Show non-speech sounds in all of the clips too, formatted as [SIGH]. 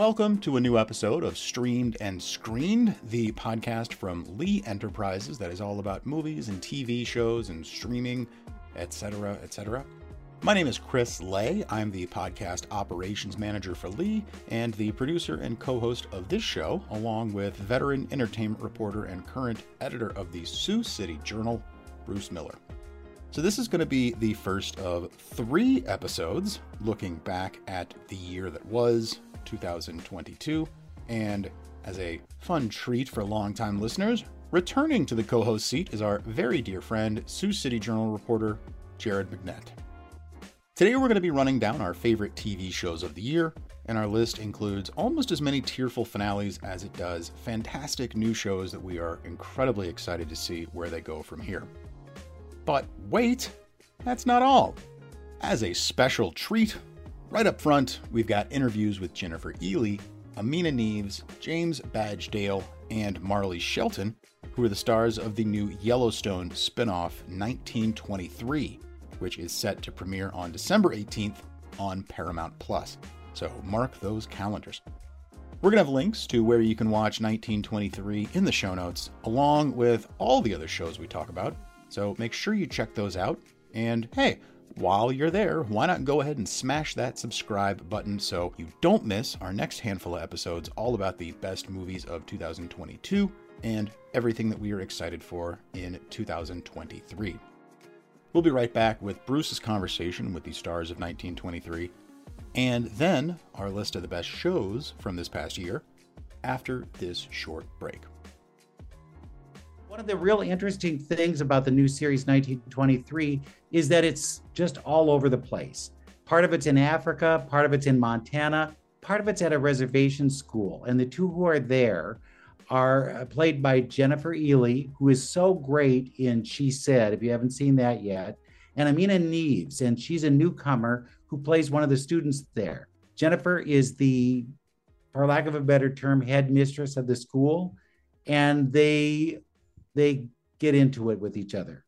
Welcome to a new episode of Streamed and Screened, the podcast from Lee Enterprises that is all about movies and TV shows and streaming, etc., etc. My name is Chris Lay. I'm the podcast operations manager for Lee and the producer and co host of this show, along with veteran entertainment reporter and current editor of the Sioux City Journal, Bruce Miller. So, this is going to be the first of three episodes looking back at the year that was, 2022. And as a fun treat for longtime listeners, returning to the co host seat is our very dear friend, Sioux City Journal reporter, Jared McNett. Today, we're going to be running down our favorite TV shows of the year, and our list includes almost as many tearful finales as it does fantastic new shows that we are incredibly excited to see where they go from here. But wait, that's not all. As a special treat, Right up front, we've got interviews with Jennifer Ehle, Aminah Nieves, James Badge Dale, and Marley Shelton, who are the stars of the new Yellowstone spin-off 1923, which is set to premiere on December 18th on Paramount Plus. So mark those calendars. We're going to have links to where you can watch 1923 in the show notes, along with all the other shows we talk about. So make sure you check those out. And hey, while you're there, why not go ahead and smash that subscribe button so you don't miss our next handful of episodes all about the best movies of 2022 and everything that we are excited for in 2023. We'll be right back with Bruce's conversation with the stars of 1923 and then our list of the best shows from this past year after this short break. One of the real interesting things about the new series 1923 is that it's just all over the place. Part of it's in Africa, part of it's in Montana, part of it's at a reservation school. And the two who are there are uh, played by Jennifer Ehle, who is so great in She Said, if you haven't seen that yet, and Aminah Nieves, and she's a newcomer who plays one of the students there. Jennifer is the, for lack of a better term, head mistress of the school, and they they get into it with each other.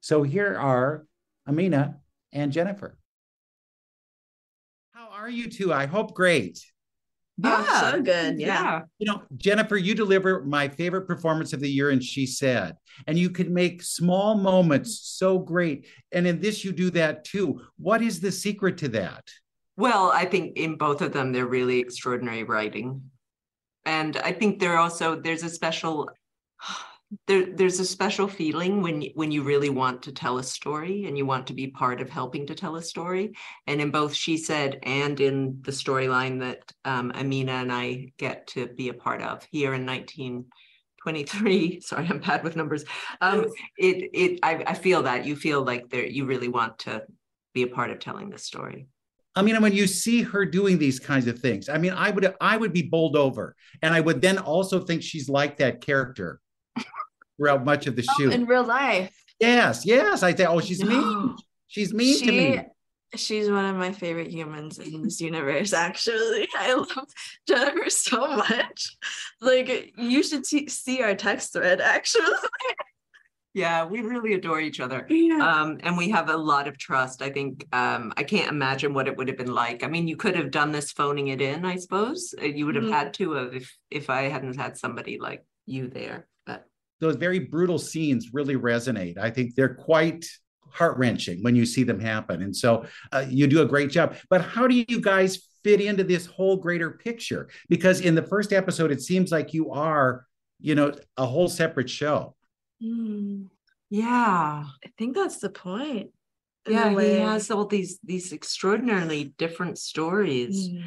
So here are Aminah and Jennifer. How are you two? I hope great. Ah, yeah, oh, so good. Yeah. yeah. You know, Jennifer, you deliver my favorite performance of the year, and she said, and you can make small moments so great. And in this, you do that too. What is the secret to that? Well, I think in both of them, they're really extraordinary writing. And I think there also, there's a special there, there's a special feeling when when you really want to tell a story and you want to be part of helping to tell a story. And in both she said and in the storyline that um, Aminah and I get to be a part of here in 1923. [LAUGHS] Sorry, I'm bad with numbers. Um, it it I, I feel that you feel like there you really want to be a part of telling this story. I mean, when you see her doing these kinds of things, I mean, I would I would be bowled over, and I would then also think she's like that character throughout much of the oh, shoot. In real life. Yes, yes. I say, oh, she's no. mean. She's mean she, to me. She's one of my favorite humans in this universe, actually. [LAUGHS] I love Jennifer so much. Like, you should see our text thread, actually. Yeah, we really adore each other. Yeah. Um, and we have a lot of trust. I think um, I can't imagine what it would have been like. I mean, you could have done this phoning it in, I suppose. Uh, you would have mm-hmm. had to have if if I hadn't had somebody like you there those very brutal scenes really resonate. I think they're quite heart wrenching when you see them happen. And so uh, you do a great job. But how do you guys fit into this whole greater picture? Because in the first episode, it seems like you are, you know, a whole separate show. Mm, yeah, I think that's the point. Yeah, he has all these these extraordinarily different stories. Mm.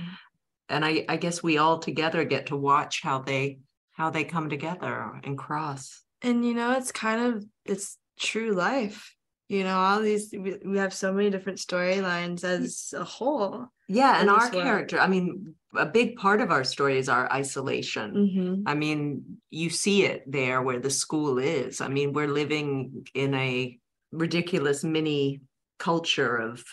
And I, I guess we all together get to watch how they how they come together and cross. And you know, it's kind of it's true life. You know, all these we, have so many different storylines as a whole. Yeah, and our character, I mean, a big part of our story is our isolation. Mm-hmm. I mean, you see it there where the school is. I mean, we're living in a ridiculous mini culture of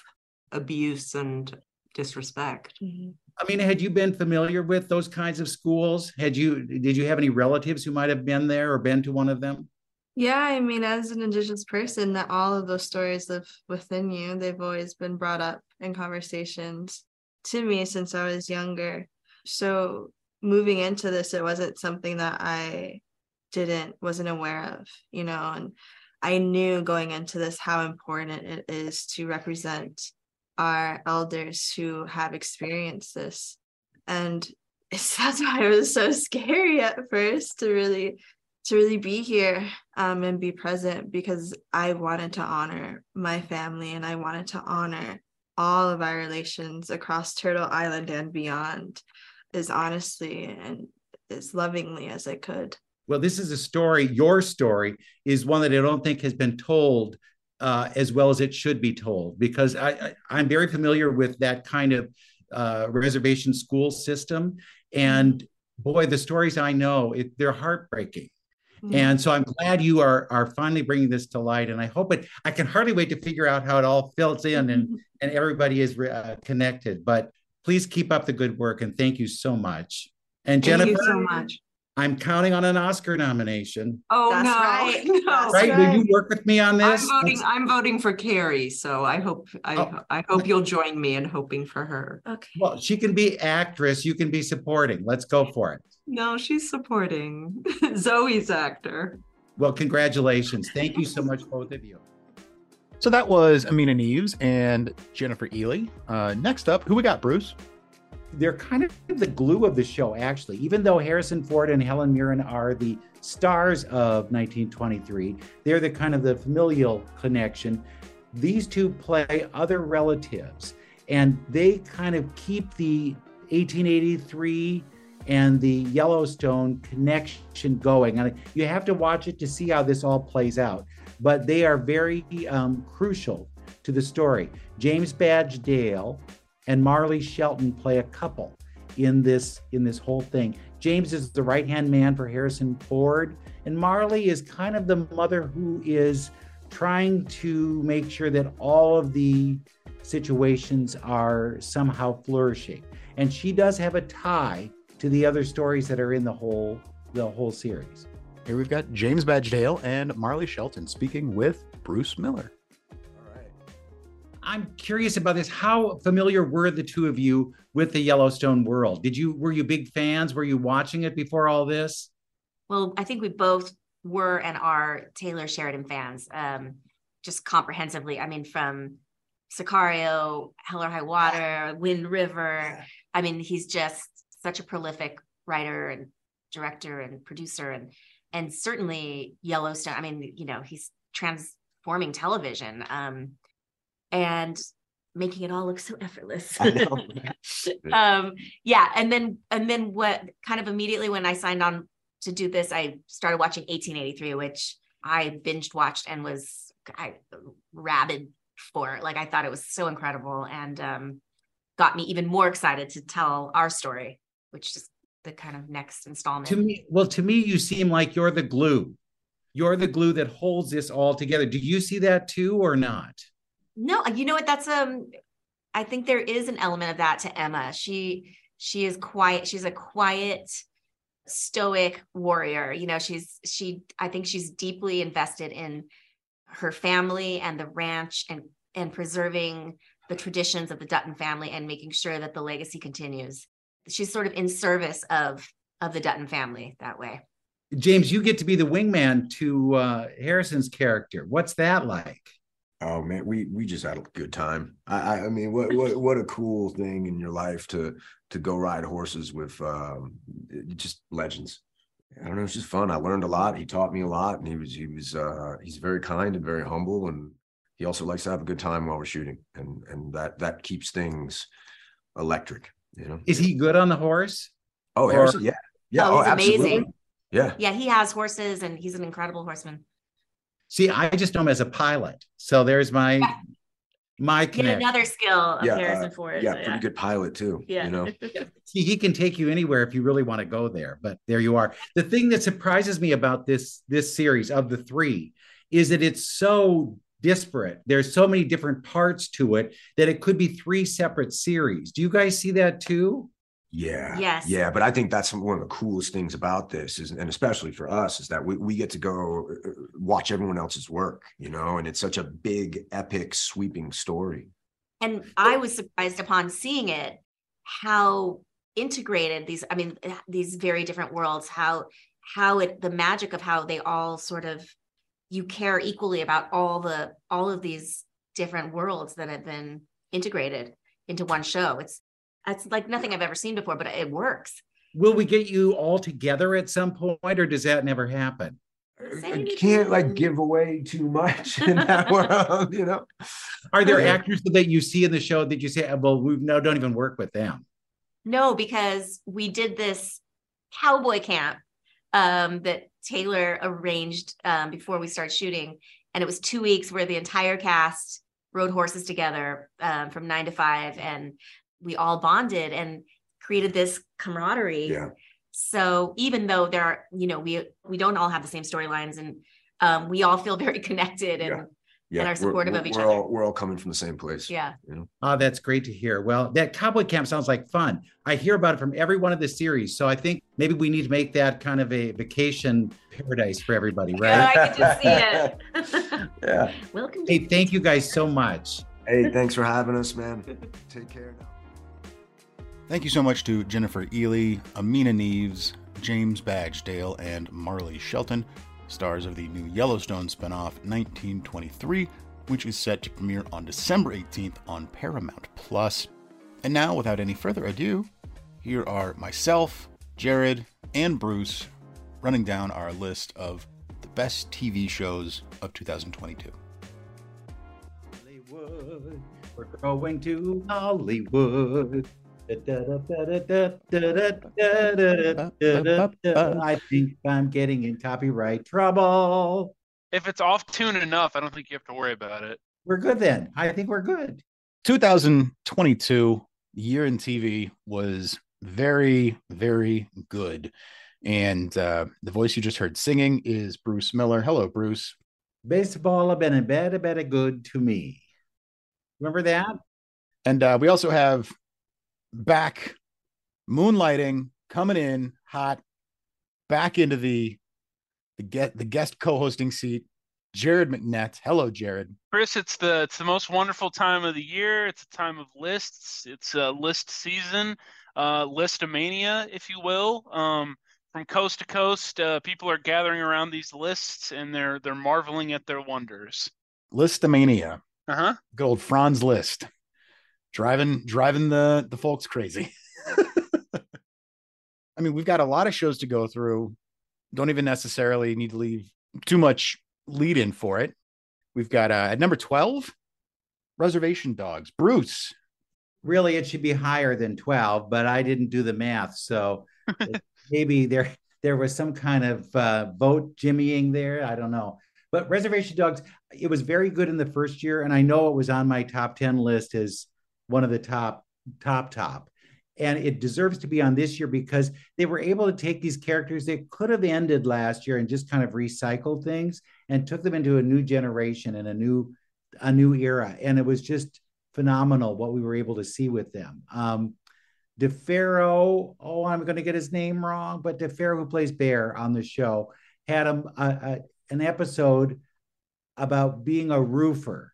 abuse and disrespect. Mm-hmm. I mean, had you been familiar with those kinds of schools? Had you did you have any relatives who might have been there or been to one of them? Yeah, I mean, as an indigenous person, that all of those stories live within you. They've always been brought up in conversations to me since I was younger. So moving into this, it wasn't something that I didn't wasn't aware of, you know, and I knew going into this how important it is to represent our elders who have experienced this. And [LAUGHS] that's why it was so scary at first to really to really be here um, and be present because I wanted to honor my family and I wanted to honor all of our relations across Turtle Island and beyond as honestly and as lovingly as I could. Well, this is a story, your story is one that I don't think has been told uh, as well as it should be told because I, am very familiar with that kind of uh, reservation school system. And boy, the stories I know, it, they're heartbreaking. Mm-hmm. And so I'm glad you are are finally bringing this to light, and I hope it. I can hardly wait to figure out how it all fills in and mm-hmm. and everybody is uh, connected. But please keep up the good work, and thank you so much. And Jennifer, thank Jennifer, so much. I'm counting on an Oscar nomination. Oh That's no, right. [LAUGHS] no. right? Will you work with me on this? I'm voting. I'm voting for Carey, so I hope I, oh. I hope you'll join me in hoping for her. Okay. Well, she can be actress. You can be supporting. Let's go for it. No, she's supporting. [LAUGHS] Zoe's actor. Well, congratulations. Thank you so much, both of you. So that was Aminah Nieves and Jennifer Ehle. Uh, next up, who we got, Bruce? They're kind of the glue of the show, actually. Even though Harrison Ford and Helen Mirren are the stars of 1923, they're the kind of the familial connection. These two play other relatives, and they kind of keep the 1883 and the Yellowstone connection going. And you have to watch it to see how this all plays out. But they are very um, crucial to the story. James Badge Dale and Marley Shelton play a couple in this in this whole thing. James is the right-hand man for Harrison Ford, and Marley is kind of the mother who is trying to make sure that all of the situations are somehow flourishing. And she does have a tie to the other stories that are in the whole the whole series. Here we've got James Badge Dale and Marley Shelton speaking with Bruce Miller. I'm curious about this. How familiar were the two of you with the Yellowstone world? Did you were you big fans? Were you watching it before all this? Well, I think we both were and are Taylor Sheridan fans, um, just comprehensively. I mean, from Sicario, Hell or High Water, Wind River. I mean, he's just such a prolific writer and director and producer, and and certainly Yellowstone. I mean, you know, he's transforming television. Um, and making it all look so effortless. [LAUGHS] um, yeah, and then and then what kind of immediately when I signed on to do this, I started watching 1883, which I binged watched and was I rabid for. Like I thought it was so incredible and um, got me even more excited to tell our story, which is the kind of next installment. To me, well, to me, you seem like you're the glue. You're the glue that holds this all together. Do you see that too, or not? No, you know what? That's um, I think there is an element of that to Emma. She she is quiet. She's a quiet, stoic warrior. You know, she's she. I think she's deeply invested in her family and the ranch and and preserving the traditions of the Dutton family and making sure that the legacy continues. She's sort of in service of of the Dutton family that way. James, you get to be the wingman to uh, Harrison's character. What's that like? Oh man, we we just had a good time. I I mean, what what what a cool thing in your life to to go ride horses with um, just legends. I don't know, it's just fun. I learned a lot. He taught me a lot, and he was he was uh, he's very kind and very humble, and he also likes to have a good time while we're shooting, and and that that keeps things electric. You know, is he good on the horse? Oh, Harrison, yeah, yeah, oh, oh absolutely. amazing. Yeah, yeah, he has horses, and he's an incredible horseman. See, I just know him as a pilot. So there's my yeah. my connection. another skill of yeah, Harrison uh, Ford. Yeah, so, pretty good pilot too. Yeah. You know. [LAUGHS] See, he can take you anywhere if you really want to go there. But there you are. The thing that surprises me about this this series of the three is that it's so disparate. There's so many different parts to it that it could be three separate series. Do you guys see that too? Yeah. Yes. Yeah. But I think that's one of the coolest things about this is, and especially for us, is that we, we get to go uh, uh, watch everyone else's work, you know, and it's such a big, epic, sweeping story. And I was surprised upon seeing it how integrated these i mean these very different worlds how how it the magic of how they all sort of you care equally about all the all of these different worlds that have been integrated into one show it's it's like nothing i've ever seen before but it works Will we get you all together at some point, or does that never happen? I can't like give away too much in that [LAUGHS] world, you know. Are there actors that you see in the show that you say, well, we no, don't even work with them? No, because we did this cowboy camp um, that Taylor arranged um, before we started shooting, and it was two weeks where the entire cast rode horses together um, from nine to five, and we all bonded and created this camaraderie. Yeah. So even though there are, you know, we we don't all have the same storylines, and um, we all feel [LAUGHS] very connected and Yeah. are we're- supportive of we're- each we're other. All, we're all coming from the same place. yeah. You know? Oh, that's great to hear. Well, that cowboy camp sounds like fun. I hear about it from every one of the series. So I think maybe we need to make that kind of a vacation paradise for everybody, Yeah, [LAUGHS] right? I could just see it. [LAUGHS] Yeah. Welcome. To- Hey, thank you guys so much. Hey, thanks for having us, man. Take care now. Thank you so much to Jennifer Ehle, Aminah Nieves, James Badge Dale, and Marley Shelton, stars of the new Yellowstone spinoff 1923, which is set to premiere on December 18th on Paramount Plus. And now, without any further ado, here are myself, Jared, and Bruce running down our list of the best TV shows of 2022. Hollywood. We're going to Hollywood. I think I'm getting in copyright trouble. If it's off tune enough, I don't think you have to worry about it. We're good then. I think we're good. 2022 year in TV was very, very good. And uh, the voice you just heard singing is Bruce Miller. Hello, Bruce. Baseball have been a better, better good to me. Remember that? And uh, we also have back moonlighting coming in hot back into the the get the guest co-hosting seat jared mcnett hello jared Chris, it's the it's the most wonderful time of the year. It's a time of lists. It's a list season, uh, listomania, if you will. Um, from coast to coast, uh, people are gathering around these lists and they're they're marveling at their wonders. listomania Uh huh. good old Franz Liszt driving driving the the folks crazy [LAUGHS] i mean we've got a lot of shows to go through don't even necessarily need to leave too much lead in for it we've got uh, at number 12 reservation dogs bruce Really, it should be higher than 12, but I didn't do the math. So [LAUGHS] maybe there there was some kind of uh, vote jimmying there. I don't know. But Reservation Dogs, it was very good in the first year. And I know it was on my top 10 list as one of the top, top, top. And it deserves to be on this year because they were able to take these characters that could have ended last year and just kind of recycle things and took them into a new generation and a new a new era. And it was just phenomenal what we were able to see with them. Um, D'Pharaoh, oh, I'm going to get his name wrong, but D'Pharaoh, who plays Bear on the show, had a, a, an episode about being a roofer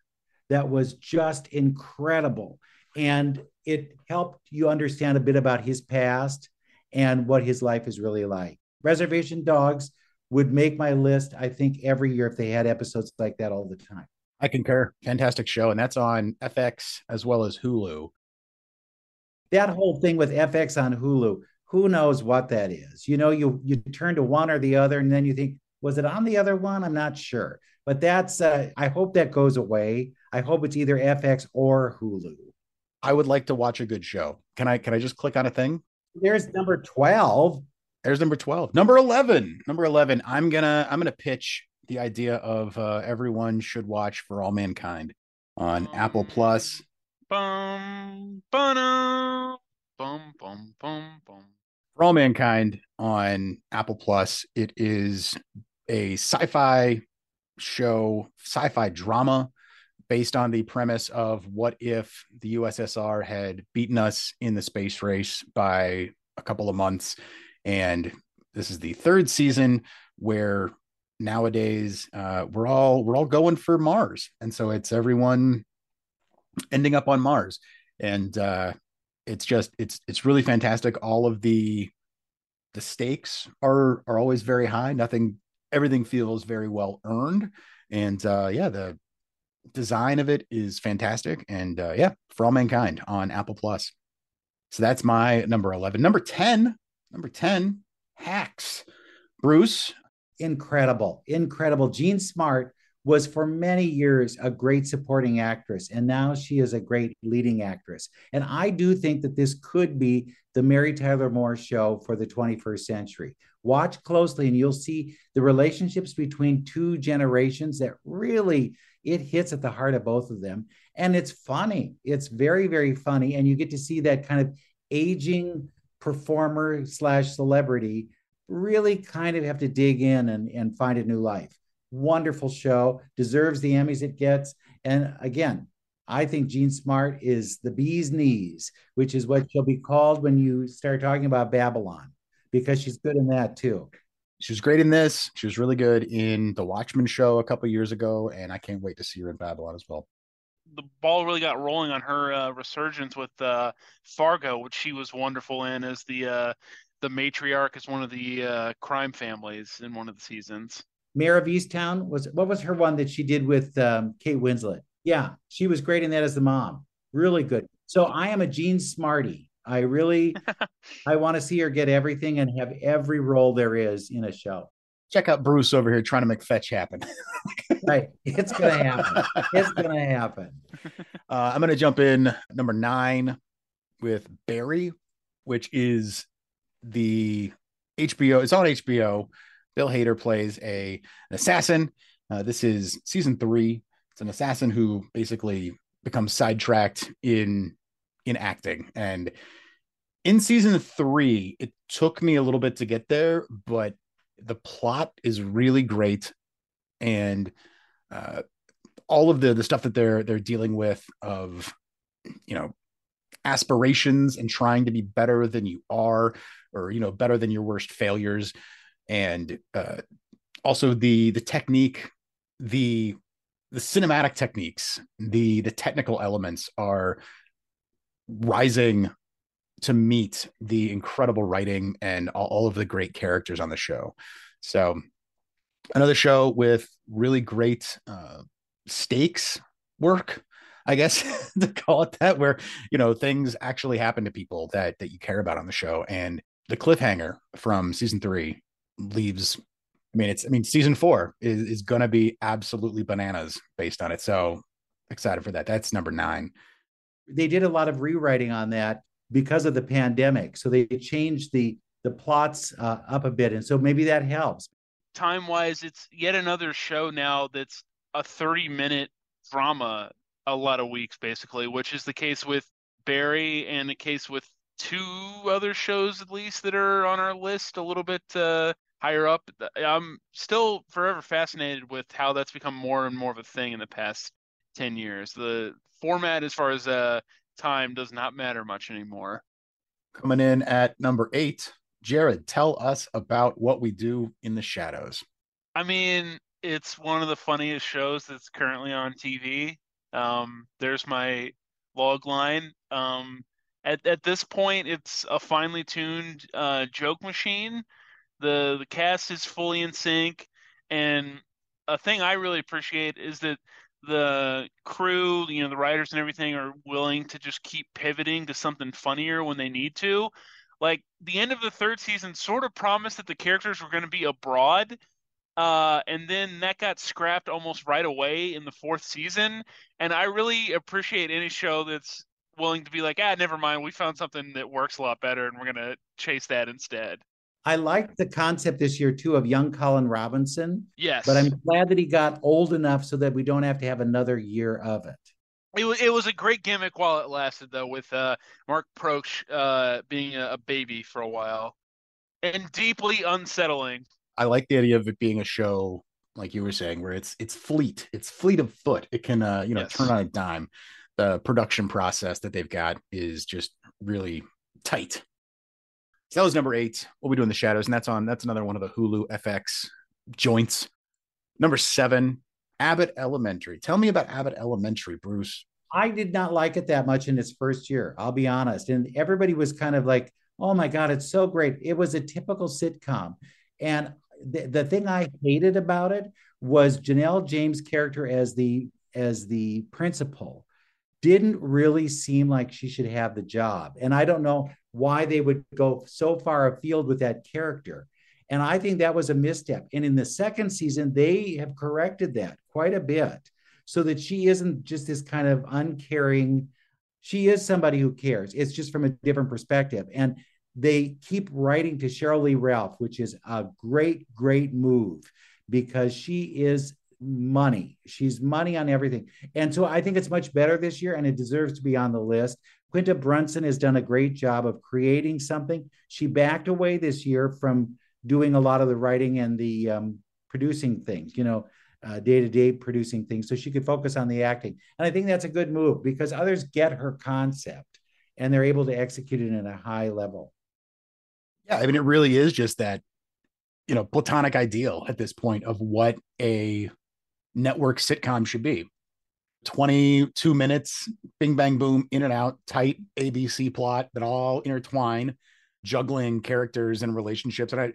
that was just incredible. And it helped you understand a bit about his past and what his life is really like. Reservation Dogs would make my list, I think, every year if they had episodes like that all the time. I concur. Fantastic show. And that's on FX as well as Hulu. that whole thing with FX on Hulu, who knows what that is? You know, you you turn to one or the other, and then you think, was it on the other one? I'm not sure. But that's uh, I hope that goes away. I hope it's either FX or Hulu. I would like to watch a good show. Can I can I just click on a thing? There's number 12. There's number 12. Number 11. Number 11. I'm going to I'm going to pitch the idea of uh, everyone should watch For All Mankind on Apple Plus. Bum, ba-dum, bum, bum, bum, bum. For All Mankind on Apple Plus. It is a sci-fi show, sci-fi drama based on the premise of what if the USSR had beaten us in the space race by a couple of months and this is the third season where nowadays uh, we're all we're all going for Mars and so it's everyone ending up on Mars and uh it's just it's it's really fantastic. All of the the stakes are are always very high. Nothing, everything feels very well earned, and uh, yeah, the design of it is fantastic. And uh, yeah, for all mankind on Apple Plus. So that's my number eleven. Number ten, number ten, Hacks. Bruce, incredible, incredible. Jean Smart was for many years a great supporting actress, and now she is a great leading actress. And I do think that this could be the Mary Tyler Moore show for the 21st century. Watch closely, and you'll see the relationships between two generations that really it hits at the heart of both of them. And it's funny. It's very, very funny. And you get to see that kind of aging performer slash celebrity really kind of have to dig in and, and find a new life wonderful show, deserves the Emmys it gets. And again, I think Jean Smart is the bee's knees, which is what she'll be called when you start talking about Babylon, because she's good in that too. She was great in this. She was really good in the Watchmen show a couple years ago, and I can't wait to see her in Babylon as well. The ball really got rolling on her uh, resurgence with uh, Fargo, which she was wonderful in as the uh, the matriarch as one of the uh, crime families in one of the seasons. Mare of Easttown was what was her one that she did with um, Kate Winslet? Yeah, she was great in that as the mom. Really good. So I am a Gene Smarty. I really [LAUGHS] I want to see her get everything and have every role there is in a show. Check out Bruce over here trying to make fetch happen. [LAUGHS] right, it's gonna happen. It's gonna happen. [LAUGHS] Uh, I'm gonna jump in number nine with Barry, which is the HBO. It's on HBO Bill Hader plays a an assassin. Uh, this is season three. It's an assassin who basically becomes sidetracked in in acting. And in season three, it took me a little bit to get there, but the plot is really great, and uh, all of the the stuff that they're they're dealing with of you know aspirations and trying to be better than you are or you know better than your worst failures and uh, also the the technique, the the cinematic techniques, the the technical elements are rising to meet the incredible writing and all, of the great characters on the show. So another show with really great uh, stakes work, I guess [LAUGHS] to call it that, where you know things actually happen to people that that you care about on the show. And the cliffhanger from season three leaves I mean, it's I mean, season four is, is gonna be absolutely bananas based on it. So excited for that. That's number nine. They did a lot of rewriting on that because of the pandemic. So they changed the the plots uh, up a bit, and so maybe that helps. Time wise, it's yet another show now that's a thirty minute drama a lot of weeks, basically, which is the case with Barry and the case with two other shows at least that are on our list a little bit uh, higher up. I'm still forever fascinated with how that's become more and more of a thing in the past 10 years. The format, as far as uh, time, does not matter much anymore. Coming in at number eight, Jared, tell us about what we do in the shadows. I mean, it's one of the funniest shows that's currently on TV. Um, there's my log line. Um, at, at this point, it's a finely tuned uh, joke machine the the cast is fully in sync, and a thing I really appreciate is that the crew, you know, the writers and everything are willing to just keep pivoting to something funnier when they need to. Like the end of the third season sort of promised that the characters were going to be abroad, uh, and then that got scrapped almost right away in the fourth season. And I really appreciate any show that's willing to be like, ah, never mind, we found something that works a lot better, and we're going to chase that instead. I like the concept this year too of young Colin Robinson. Yes. But I'm glad that he got old enough so that we don't have to have another year of it. It was, it was a great gimmick while it lasted, though, with uh, Mark Proksch uh, being a, a baby for a while and deeply unsettling. I like the idea of it being a show, like you were saying, where it's it's fleet, it's fleet of foot. It can, uh, you know, yes. turn on a dime. The production process that they've got is just really tight so that was number eight. What we do in the shadows, and that's on that's another one of the Hulu FX joints. Number seven, Abbott Elementary. Tell me about Abbott Elementary, Bruce. I did not like it that much in its first year. I'll be honest. And everybody was kind of like, "Oh my god, it's so great!" It was a typical sitcom, and the, the thing I hated about it was Janelle James' character as the as the principal didn't really seem like she should have the job. And I don't know why they would go so far afield with that character. And I think that was a misstep. And in the second season, they have corrected that quite a bit so that she isn't just this kind of uncaring. She is somebody who cares. It's just from a different perspective. And they keep writing to Sheryl Lee Ralph, which is a great, great move because she is money. She's money on everything. And so I think it's much better this year and it deserves to be on the list. Quinta Brunson has done a great job of creating something. She backed away this year from doing a lot of the writing and the um, producing things, you know, day to day producing things so she could focus on the acting. And I think that's a good move because others get her concept and they're able to execute it at a high level. Yeah, I mean, it really is just that, you know, platonic ideal at this point of what a network sitcom should be. 22 minutes, bing, bang, boom, in and out, tight ABC plot that all intertwine, juggling characters and relationships. And I,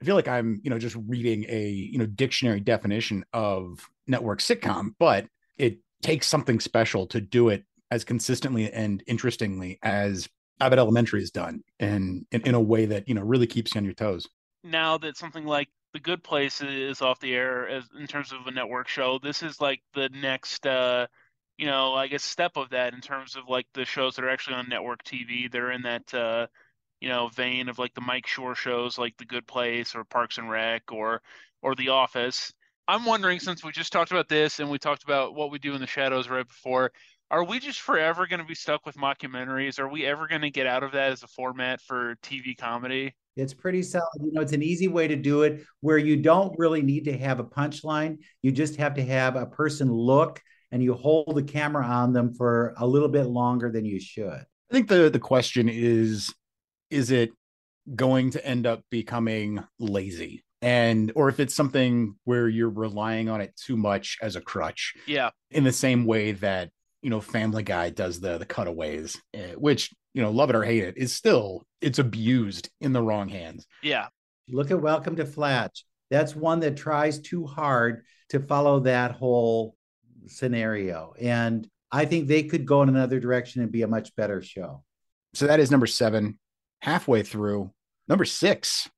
I feel like I'm, you know, just reading a, you know, dictionary definition of network sitcom, but it takes something special to do it as consistently and interestingly as Abbott Elementary is done and in, in a way that, you know, really keeps you on your toes. Now that something like The Good Place is off the air as in terms of a network show, this is like the next uh you know, I guess step of that in terms of like the shows that are actually on network TV. They're in that uh you know vein of like the Mike Schur shows like The Good Place or Parks and Rec or or The Office. I'm wondering since we just talked about this and we talked about what we do in the shadows right before, are we just forever going to be stuck with mockumentaries? Are we ever going to get out of that as a format for TV comedy? It's pretty solid. You know, it's an easy way to do it where you don't really need to have a punchline. You just have to have a person look and you hold the camera on them for a little bit longer than you should. I think the the question is is it going to end up becoming lazy? And or if it's something where you're relying on it too much as a crutch. Yeah. In the same way that you know family guy does the the cutaways eh, which you know love it or hate it is still it's abused in the wrong hands Yeah. Look at Welcome to Flatch. That's one that tries too hard to follow that whole scenario. And I think they could go in another direction and be a much better show. so that is number seven halfway through number six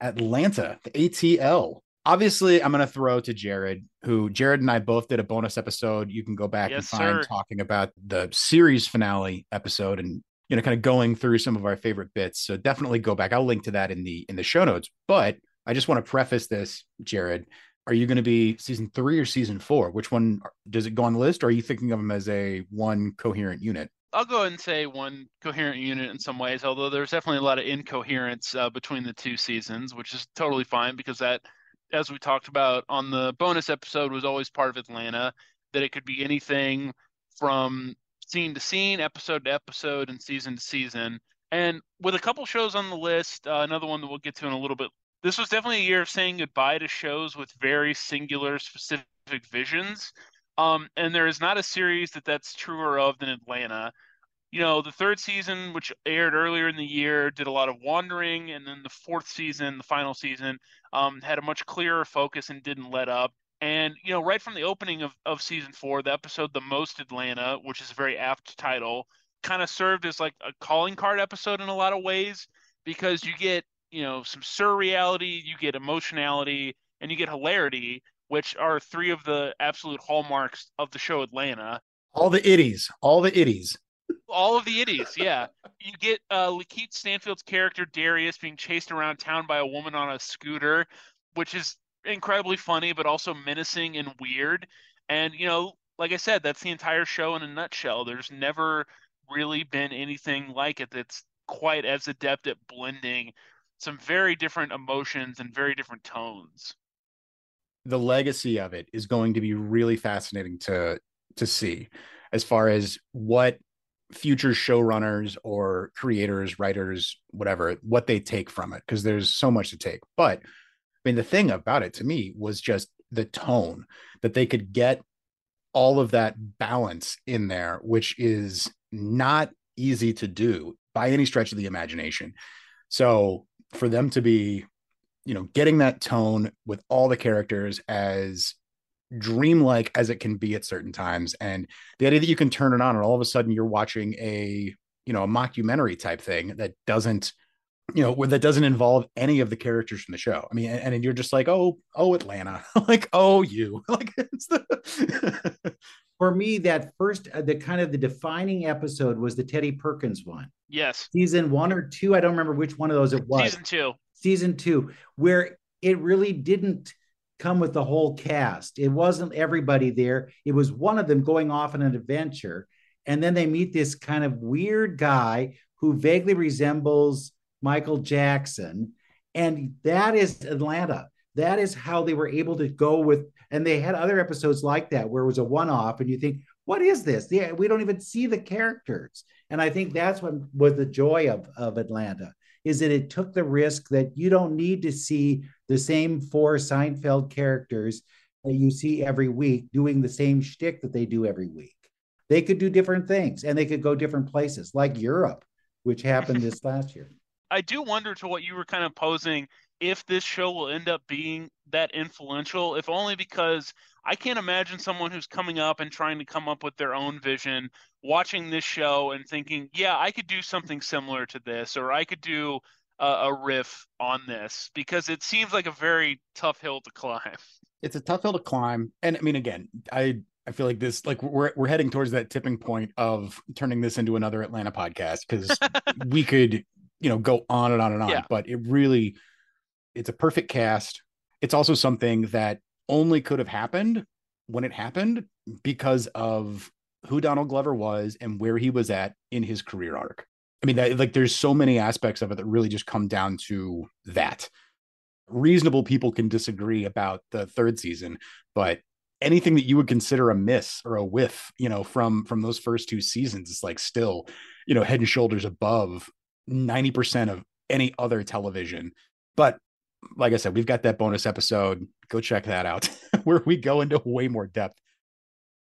atlanta the atl obviously i'm going to throw to jared who jared and i both did a bonus episode you can go back and find sir. talking about the series finale episode and you know kind of going through some of our favorite bits so definitely go back. I'll link to that in the in the show notes but i just want to preface this jared. Are you going to be season three or season four? Which one does it go on the list or are you thinking of them as a one coherent unit? I'll go and say one coherent unit in some ways, although there's definitely a lot of incoherence uh, between the two seasons, which is totally fine because that, as we talked about on the bonus episode, was always part of Atlanta, that it could be anything from scene to scene, episode to episode, and season to season. And with a couple shows on the list, uh, another one that we'll get to in a little bit, this was definitely a year of saying goodbye to shows with very singular, specific visions. Um, and there is not a series that that's truer of than Atlanta. You know, the third season, which aired earlier in the year, did a lot of wandering, and then the fourth season, the final season, um, had a much clearer focus and didn't let up. And you know, right from the opening of, of season four, the episode "The Most Atlanta," which is a very apt title, kind of served as like a calling card episode in a lot of ways because you get you know some surreality, you get emotionality, and you get hilarity, which are three of the absolute hallmarks of the show Atlanta. all the itties all the itties All of the idiots, yeah. You get uh, Lakeith Stanfield's character Darius being chased around town by a woman on a scooter, which is incredibly funny, but also menacing and weird. And you know, like I said, that's the entire show in a nutshell. There's never really been anything like it that's quite as adept at blending some very different emotions and very different tones. the legacy of it is going to be really fascinating to to see as far as what future showrunners or creators writers whatever what they take from it because there's so much to take but i mean the thing about it to me was just the tone that they could get all of that balance in there, which is not easy to do by any stretch of the imagination. So for them to be, you know, getting that tone with all the characters as dreamlike as it can be at certain times, and the idea that you can turn it on and all of a sudden you're watching a, you know, a mockumentary type thing that doesn't you know, where that doesn't involve any of the characters from the show. I mean, and, and you're just like, oh, oh, Atlanta, [LAUGHS] like, oh, you, [LAUGHS] like, it's the. [LAUGHS] For me, that first, uh, the kind of the defining episode was the Teddy Perkins one. Yes. Season one or two, I don't remember which one of those it was. Season two. Season two, where it really didn't come with the whole cast. It wasn't everybody there. It was one of them going off on an adventure, and then they meet this kind of weird guy who vaguely resembles Michael Jackson. And that is Atlanta. That is how they were able to go with, and they had other episodes like that where it was a one off, and you think, what is this? Yeah, we don't even see the characters. And I think that's what was the joy of, of Atlanta is that it took the risk that you don't need to see the same four Seinfeld characters that you see every week doing the same shtick that they do every week. They could do different things and they could go different places, like Europe, which happened this last year. I do wonder to what you were kind of posing if this show will end up being that influential, if only because I can't imagine someone who's coming up and trying to come up with their own vision, watching this show and thinking, yeah, I could do something similar to this, or I could do a, a riff on this, because it seems like a very tough hill to climb. It's a tough hill to climb. And I mean, again, I I feel like this like we're we're heading towards that tipping point of turning this into another Atlanta podcast because [LAUGHS] we could you know go on and on and on yeah. but it really it's a perfect cast it's also something that only could have happened when it happened because of who Donald Glover was and where he was at in his career arc. I mean, that, like there's so many aspects of it that really just come down to that. Reasonable people can disagree about the third season, but anything that you would consider a miss or a whiff, you know, from from those first two seasons is like still, you know, head and shoulders above 90% of any other television. But like I said, we've got that bonus episode. Go check that out [LAUGHS] where we go into way more depth.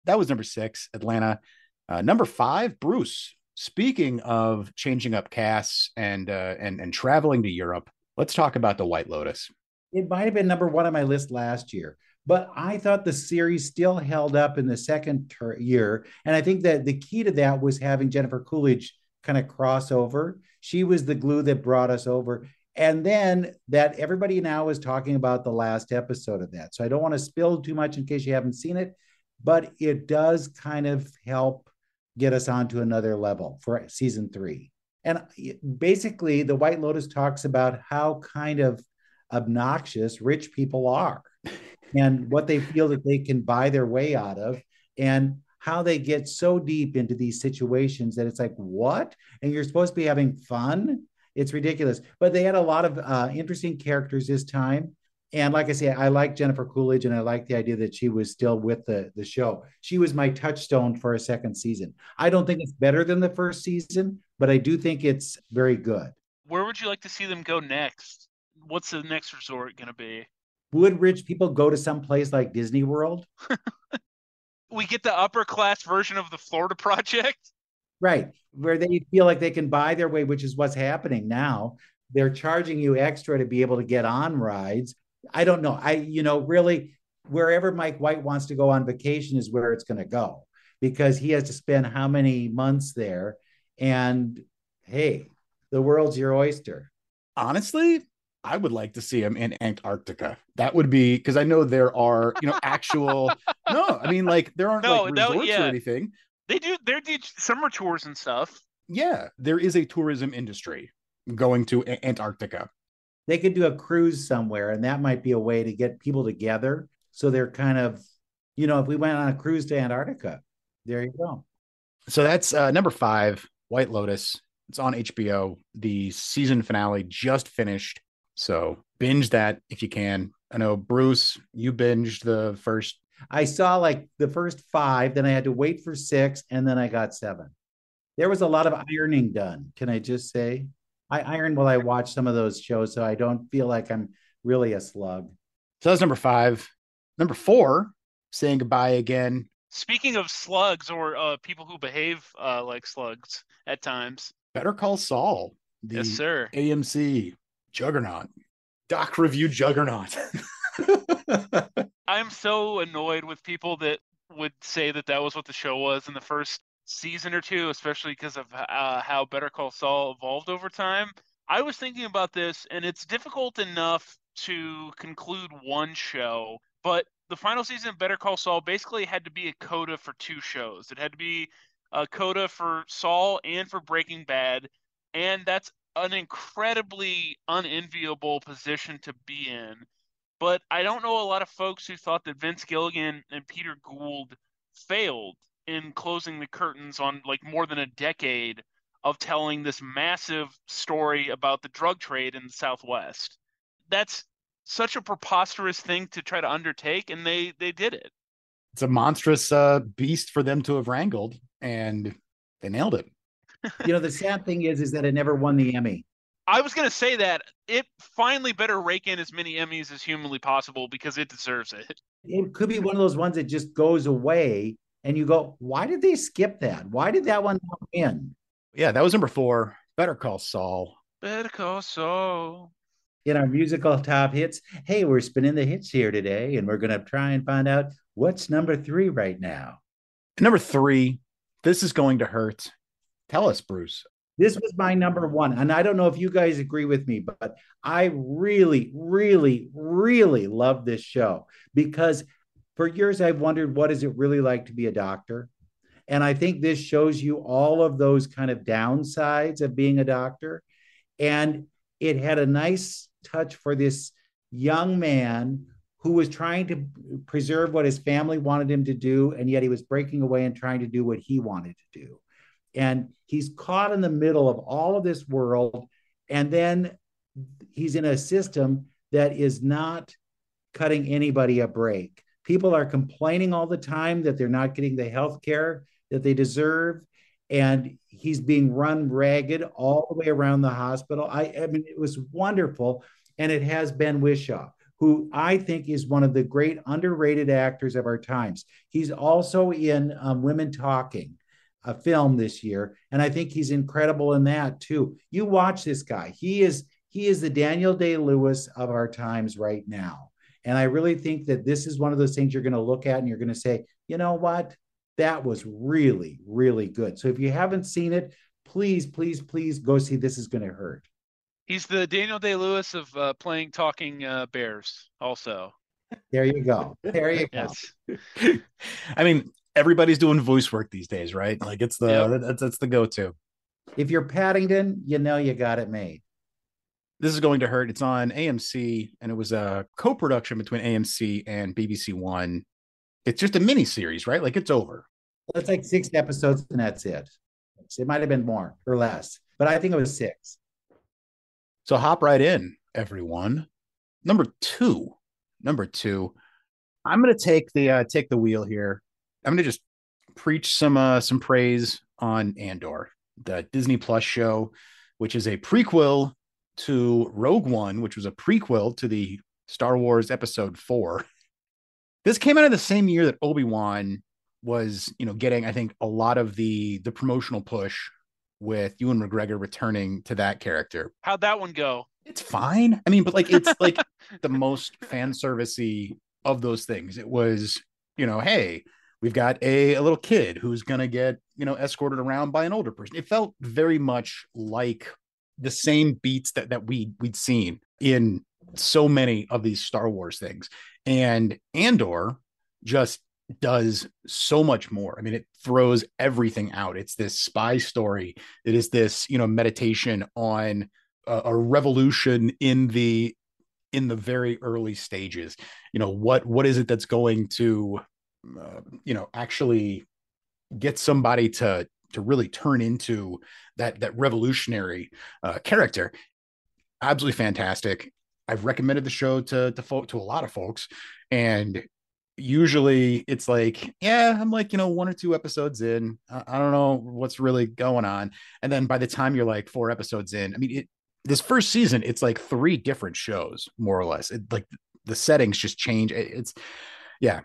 That was number six, Atlanta. Uh, number five, Bruce. Speaking of changing up casts and uh, and and traveling to Europe, let's talk about the White Lotus. It might have been number one on my list last year, but I thought the series still held up in the second ter- year, and I think that the key to that was having Jennifer Coolidge kind of crossover. She was the glue that brought us over. And then that everybody now is talking about the last episode of that. So I don't want to spill too much in case you haven't seen it, but it does kind of help get us onto another level for season three. And basically, the White Lotus talks about how kind of obnoxious rich people are [LAUGHS] and what they feel that they can buy their way out of. And how they get so deep into these situations that it's like, what? And you're supposed to be having fun. It's ridiculous. But they had a lot of uh, interesting characters this time. And like I say, I like Jennifer Coolidge and I like the idea that she was still with the, the show. She was my touchstone for a second season. I don't think it's better than the first season, but I do think it's very good. Where would you like to see them go next? What's the next resort going to be? Would rich people go to some place like Disney World? [LAUGHS] we get the upper class version of the Florida Project. Right, where they feel like they can buy their way, which is what's happening now. They're charging you extra to be able to get on rides. I don't know. I, you know, really, wherever Mike White wants to go on vacation is where it's going to go because he has to spend how many months there. And hey, the world's your oyster. Honestly, I would like to see him in Antarctica. That would be because I know there are, you know, actual. no, I mean, like there aren't no, like resorts no, yeah. or anything. They do. They do summer tours and stuff. Yeah, there is a tourism industry going to a- Antarctica. They could do a cruise somewhere, and that might be a way to get people together. So they're kind of, you know, if we went on a cruise to Antarctica, there you go. So that's uh, number five, White Lotus. It's on HBO. The season finale just finished. So binge that if you can. I know Bruce, you binged the first. I saw like the first five, then I had to wait for six, and then I got seven. There was a lot of ironing done. Can I just say? I iron while I watch some of those shows, so I don't feel like I'm really a slug. So that's number five. Number four, saying goodbye again Speaking of slugs or uh, people who behave uh, like slugs at times. Better Call Saul. The Yes, sir. AMC juggernaut. Doc review juggernaut. [LAUGHS] I'm so annoyed with people that would say that that was what the show was in the first season or two, especially because of uh, how Better Call Saul evolved over time. I was thinking about this, and it's difficult enough to conclude one show, but the final season of Better Call Saul basically had to be a coda for two shows. It had to be a coda for Saul and for Breaking Bad, and that's an incredibly unenviable position to be in. But I don't know a lot of folks who thought that Vince Gilligan and Peter Gould failed in closing the curtains on like more than a decade of telling this massive story about the drug trade in the Southwest. That's such a preposterous thing to try to undertake, and they they did it. it's a monstrous uh, beast for them to have wrangled, and they nailed it. You know, the sad thing is, is that it never won the Emmy. I was gonna say that it finally better rake in as many Emmys as humanly possible because it deserves it. It could be one of those ones that just goes away, and you go, "Why did they skip that? Why did that one not win?" Yeah, that was number four. Better Call Saul. Better Call Saul. in our musical top hits. Hey, we're spinning the hits here today, and we're going to try and find out what's number three right now. Number three. This is going to hurt. Tell us, Bruce. This was my number one. And I don't know if you guys agree with me, but I really, really, really love this show because for years I've wondered what is it really like to be a doctor? And I think this shows you all of those kind of downsides of being a doctor. And it had a nice touch for this young man who was trying to preserve what his family wanted him to do, and yet he was breaking away and trying to do what he wanted to do. And he's caught in the middle of all of this world, and then he's in a system that is not cutting anybody a break. People are complaining all the time that they're not getting the health care that they deserve. And he's being run ragged all the way around the hospital. I, I mean, it was wonderful. And it has Ben Whishaw, who I think is one of the great underrated actors of our times. He's also in um, Women Talking, a film this year, and I think he's incredible in that too. You watch this guy; he is he is the Daniel Day Lewis of our times right now. And I really think that this is one of those things you're going to look at and you're going to say, you know what, that was really really good. So if you haven't seen it, please, please, please go see. This is going to hurt. He's the Daniel Day Lewis of uh, playing talking uh, bears. Also, There you go. There you go. yes. [LAUGHS] I mean, everybody's doing voice work these days, right? Like it's the Yep. that's, that's the go-to. If you're Paddington, you know you got it made. This is going to hurt. It's on AMC, and it was a co-production between AMC and BBC One. It's just a mini series, right? Like it's over. It's like six episodes and that's it. It might have been more or less, but I think it was six. So hop right in, everyone. Number two, number two. I'm gonna take the uh, take the wheel here. I'm gonna just preach some uh, some praise on Andor, the Disney Plus show, which is a prequel to Rogue One, which was a prequel to the Star Wars Episode Four. This came out of the same year that Obi Wan was, you know, getting I think a lot of the the promotional push with Ewan McGregor returning to that character How'd that one go? it's fine. I mean, but like it's like [LAUGHS] the most fan servicey of those things. It was, you know, hey, we've got a, a little kid who's gonna get, you know, escorted around by an older person. It felt very much like the same beats that that we we'd seen in so many of these Star Wars things. And Andor just does so much more. I mean, it throws everything out. It's this spy story. It is this, you know, meditation on a, a revolution in the in the very early stages you know what what is it that's going to uh, you know actually get somebody to to really turn into that that revolutionary uh, character. Absolutely fantastic. I've recommended the show to to folk to a lot of folks and usually it's like yeah i'm like you know one or two episodes in. I, I don't know what's really going on. And then by the time you're like four episodes in i mean it this first season it's like three different shows more or less. It, like the settings just change. It- it's yeah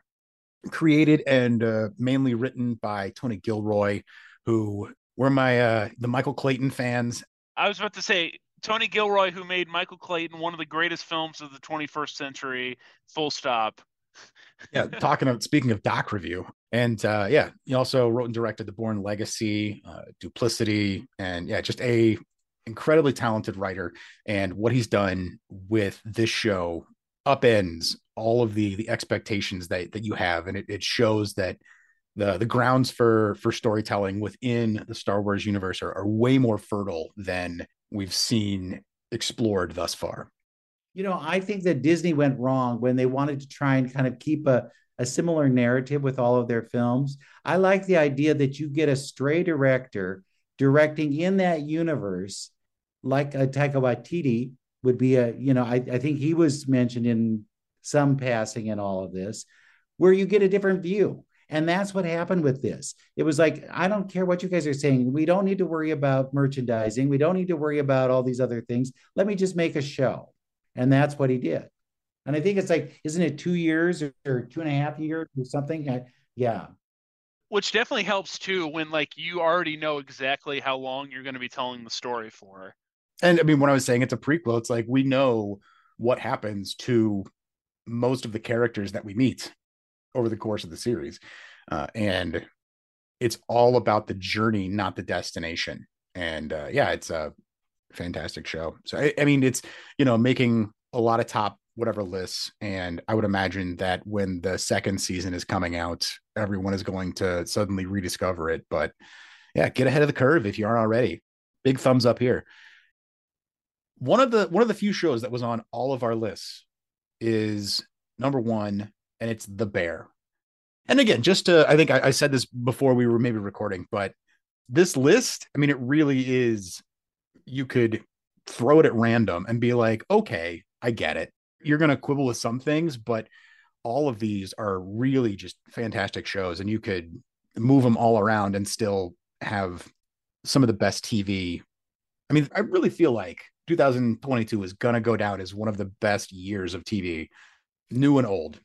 created and uh, mainly written by Tony Gilroy, who were my uh, the Michael Clayton fans. I was about to say Tony Gilroy, who made Michael Clayton one of the greatest films of the 21st century. Full stop. [LAUGHS] yeah, talking of speaking of doc review, and uh, yeah, he also wrote and directed The Bourne Legacy, uh, Duplicity, and yeah, just a incredibly talented writer. And what he's done with this show upends all of the the expectations that that you have, and it, it shows that the the grounds for for storytelling within the Star Wars universe are, are way more fertile than we've seen explored thus far. You know, I think that Disney went wrong when they wanted to try and kind of keep a, a similar narrative with all of their films. I like the idea that you get a stray director directing in that universe, like a Taika Waititi would be a, you know, I, I think he was mentioned in some passing in all of this, where you get a different view. And that's what happened with this. It was like, I don't care what you guys are saying. We don't need to worry about merchandising. We don't need to worry about all these other things. Let me just make a show. And that's what he did. And I think it's like, isn't it two years or, or two and a half years or something? I, yeah. Which definitely helps too when like you already know exactly how long you're going to be telling the story for. And I mean, when I was saying it's a prequel, it's like we know what happens to most of the characters that we meet over the course of the series. Uh, and it's all about the journey, not the destination. And uh, yeah, it's a fantastic show. So I, I mean, it's you know making a lot of top whatever lists, and I would imagine that when the second season is coming out, everyone is going to suddenly rediscover it. But yeah, get ahead of the curve if you aren't already. Big thumbs up here. One of the one of the few shows that was on all of our lists is number one, and it's The Bear. And again, just to I think I, I said this before we were maybe recording, but this list, I mean, it really is you could throw it at random and be like, okay, I get it. You're going to quibble with some things, but all of these are really just fantastic shows. And you could move them all around and still have some of the best TV. I mean, I really feel like 2022 is going to go down as one of the best years of TV, new and old.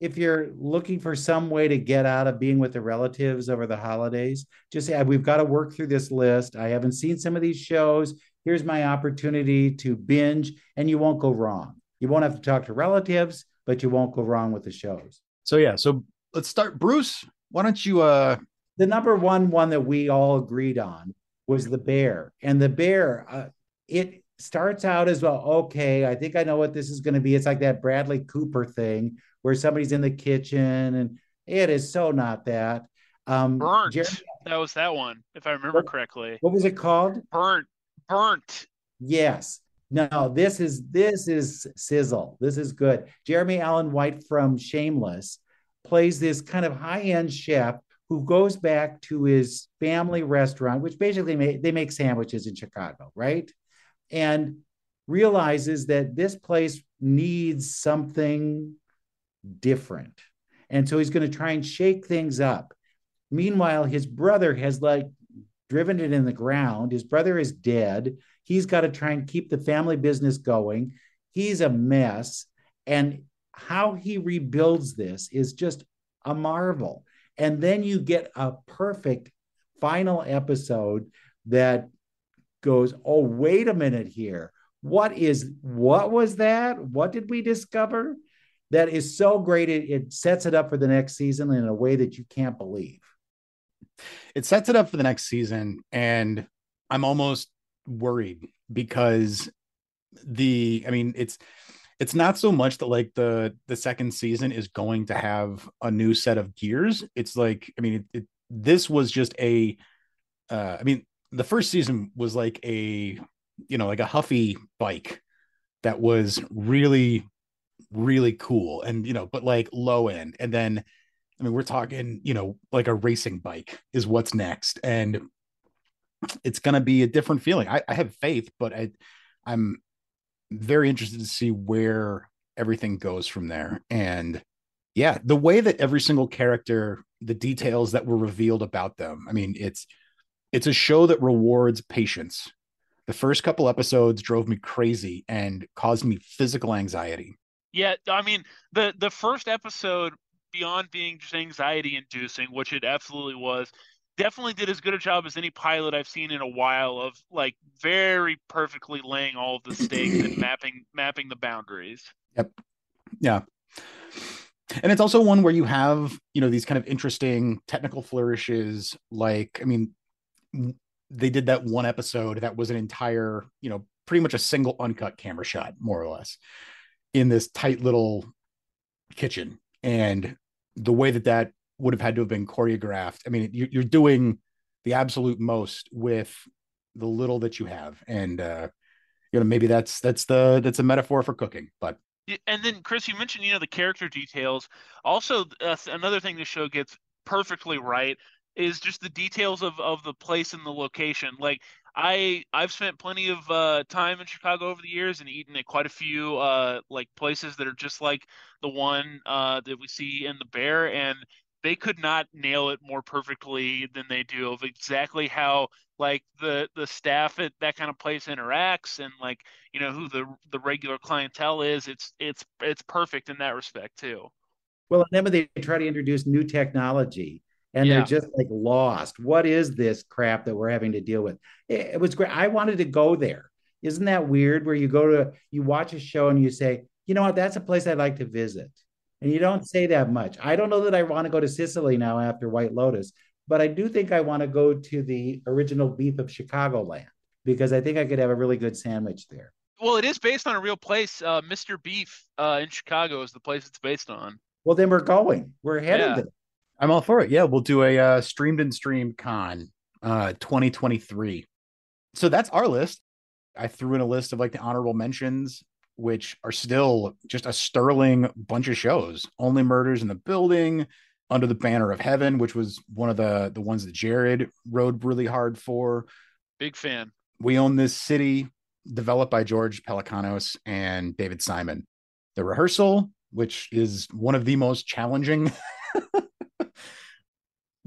If you're looking for some way to get out of being with the relatives over the holidays, just say, We've got to work through this list. I haven't seen some of these shows. Here's my opportunity to binge, and you won't go wrong. You won't have to talk to relatives, but you won't go wrong with the shows. So, yeah. So let's start. Bruce, why don't you? uh The number one one that we all agreed on was The Bear. And The Bear, uh, it starts out as well okay i think i know what this is going to be. It's like that bradley cooper thing where somebody's in the kitchen and it is so not that. Um burnt. Jeremy, that was that one if i remember what, correctly. what was it called? Burnt. Burnt. Yes. No this is this is sizzle. This is good. Jeremy allen white from shameless plays this kind of high-end chef who goes back to his family restaurant which basically make, they make sandwiches in chicago right and realizes that this place needs something different. And so he's going to try and shake things up. Meanwhile, his brother has like driven it in the ground. His brother is dead. He's got to try and keep the family business going. He's a mess. And how he rebuilds this is just a marvel. And then you get a perfect final episode that goes, oh, wait a minute here. What is what was that? What did we discover? That is so great. It, it sets it up for the next season in a way that you can't believe. It sets it up for the next season, and I'm almost worried because the I mean it's it's not so much that like the the second season is going to have a new set of gears. It's like I mean it, it, this was just a uh, I mean the first season was like a you know like a huffy bike that was really really cool and you know but like low end. And then i mean we're talking you know like a racing bike is what's next. And it's going to be a different feeling. I, I have faith but I, i'm very interested to see where everything goes from there. And yeah the way that every single character the details that were revealed about them i mean it's it's a show that rewards patience. The first couple episodes drove me crazy and caused me physical anxiety. Yeah, I mean the the first episode beyond being just anxiety inducing, which it absolutely was, definitely did as good a job as any pilot I've seen in a while of like very perfectly laying all of the stakes and [CLEARS THROAT] mapping mapping the boundaries. Yep. Yeah. And it's also one where you have, you know, these kind of interesting technical flourishes. Like, I mean, they did that one episode that was an entire, you know, pretty much a single uncut camera shot, more or less, in this tight little kitchen. And the way that that would have had to have been choreographed. I mean, you're doing the absolute most with the little that you have, and uh, you know maybe that's that's the that's a metaphor for cooking. But and then Chris, you mentioned you know the character details. Also, uh, another thing the show gets perfectly right is just the details of of the place and the location. Like I I've spent plenty of uh, time in Chicago over the years and eaten at quite a few uh, like places that are just like the one uh, that we see in the Bear, and they could not nail it more perfectly than they do of exactly how like the the staff at that kind of place interacts and like you know who the the regular clientele is. It's it's it's perfect in that respect too. Well and then they try to introduce new technology and yeah. they're just like lost what is this crap that we're having to deal with it, it was great i wanted to go there isn't that weird where you go to you watch a show and you say you know what that's a place i'd like to visit and you don't say that much. I don't know that I want to go to Sicily now after White Lotus, but I do think I want to go to the original beef of Chicagoland because I think I could have a really good sandwich there. Well, it is based on a real place. Uh, Mr. Beef uh, in Chicago is the place it's based on. Well, then we're going. We're headed yeah. there. I'm all for it. Yeah, we'll do a uh, streamed and streamed con uh, 2023. So that's our list. I threw in a list of like the honorable mentions which are still just a sterling bunch of shows. Only Murders in the Building, Under the Banner of Heaven, which was one of the the ones that Jared rode really hard for. Big fan. We Own This City, developed by George Pelecanos and David Simon. The Rehearsal, which is one of the most challenging [LAUGHS]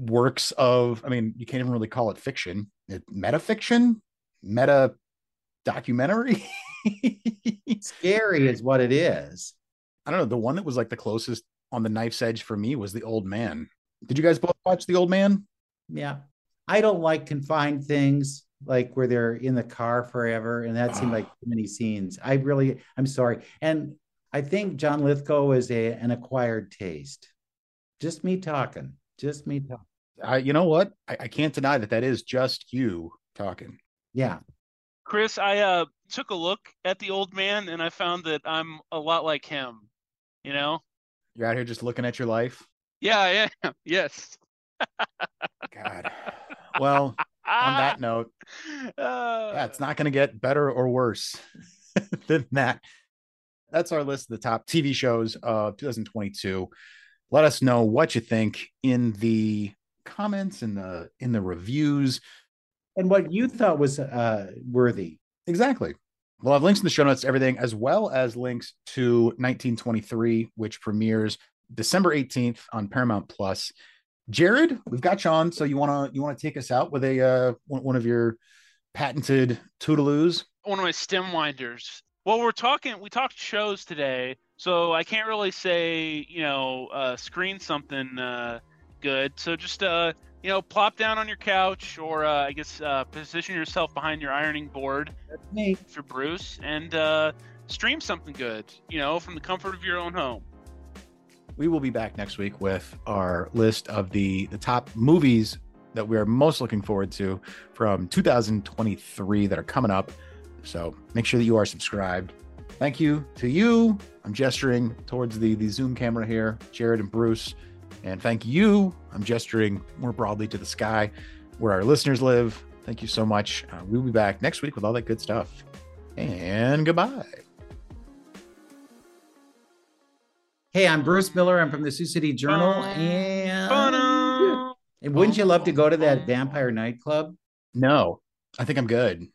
works of, I mean, you can't even really call it fiction. It, metafiction, meta documentary. [LAUGHS] Scary is what it is. I don't know. The one that was like the closest on the knife's edge for me was the old man. Did you guys both watch the old man? Yeah. I don't like confined things like where they're in the car forever. And that seemed like [SIGHS] too many scenes. I really, I'm sorry. And I think John Lithgow is a an acquired taste. Just me talking. Just me talking. I, you know what? I, I can't deny that that is just you talking. Yeah. Chris, I uh, took a look at the old man and I found that I'm a lot like him. You know? You're out here just looking at your life. Yeah, I am. [LAUGHS] Yes. [LAUGHS] God. Well, on that note, [LAUGHS] uh, yeah, it's not going to get better or worse than that. That's our list of the top TV shows of 2022. Let us know what you think in the comments in the in the reviews and what you thought was uh, worthy. Exactly. We'll have links in the show notes to everything, as well as links to 1923, which premieres December 18th on Paramount Plus. Jared, we've got you on, so you wanna you wanna take us out with a uh, one of your patented toodaloos? One of my stem winders. Well, we're talking. We talked shows today, so I can't really say you know uh, screen something uh, good. So just uh, you know, plop down on your couch or uh, I guess uh, position yourself behind your ironing board for Bruce and uh, stream something good, you know, from the comfort of your own home. We will be back next week with our list of the the top movies that we are most looking forward to from 2023 that are coming up. So make sure that you are subscribed. Thank you to you. I'm gesturing towards the the Zoom camera here, Jared and Bruce. And thank you. I'm gesturing more broadly to the sky where our listeners live. Thank you so much. Uh, we'll be back next week with all that good stuff. And goodbye. Hey, I'm Bruce Miller. I'm from the Sioux City Journal. And, and wouldn't you love to go to that vampire nightclub? No, I think I'm good.